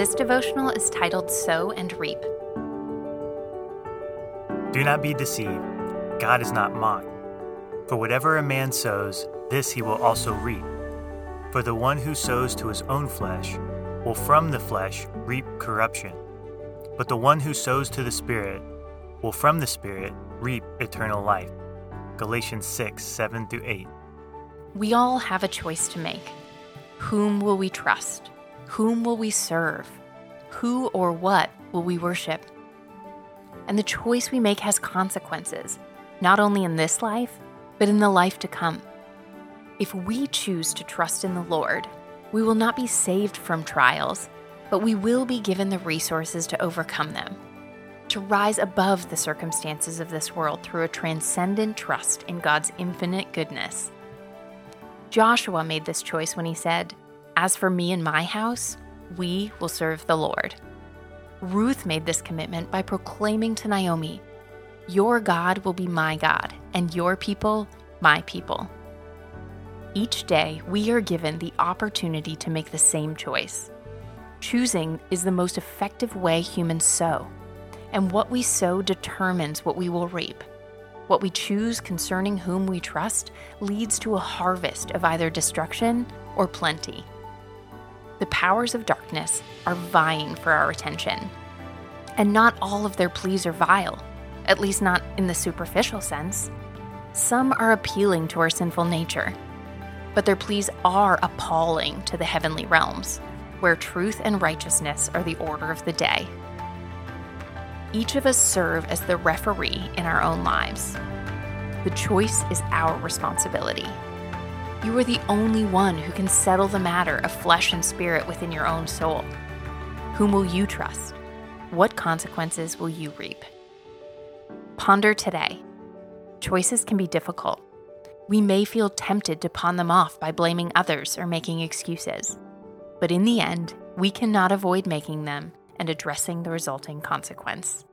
This devotional is titled Sow and Reap. Do not be deceived. God is not mocked. For whatever a man sows, this he will also reap. For the one who sows to his own flesh will from the flesh reap corruption. But the one who sows to the Spirit will from the Spirit reap eternal life. Galatians 6 7 through 8. We all have a choice to make. Whom will we trust? Whom will we serve? Who or what will we worship? And the choice we make has consequences, not only in this life, but in the life to come. If we choose to trust in the Lord, we will not be saved from trials, but we will be given the resources to overcome them, to rise above the circumstances of this world through a transcendent trust in God's infinite goodness. Joshua made this choice when he said, As for me and my house, we will serve the Lord. Ruth made this commitment by proclaiming to Naomi, Your God will be my God, and your people, my people. Each day, we are given the opportunity to make the same choice. Choosing is the most effective way humans sow, and what we sow determines what we will reap. What we choose concerning whom we trust leads to a harvest of either destruction or plenty. The powers of darkness are vying for our attention. And not all of their pleas are vile, at least not in the superficial sense. Some are appealing to our sinful nature, but their pleas are appalling to the heavenly realms, where truth and righteousness are the order of the day each of us serve as the referee in our own lives. The choice is our responsibility. You are the only one who can settle the matter of flesh and spirit within your own soul. Whom will you trust? What consequences will you reap? Ponder today. Choices can be difficult. We may feel tempted to pawn them off by blaming others or making excuses. But in the end, we cannot avoid making them and addressing the resulting consequence.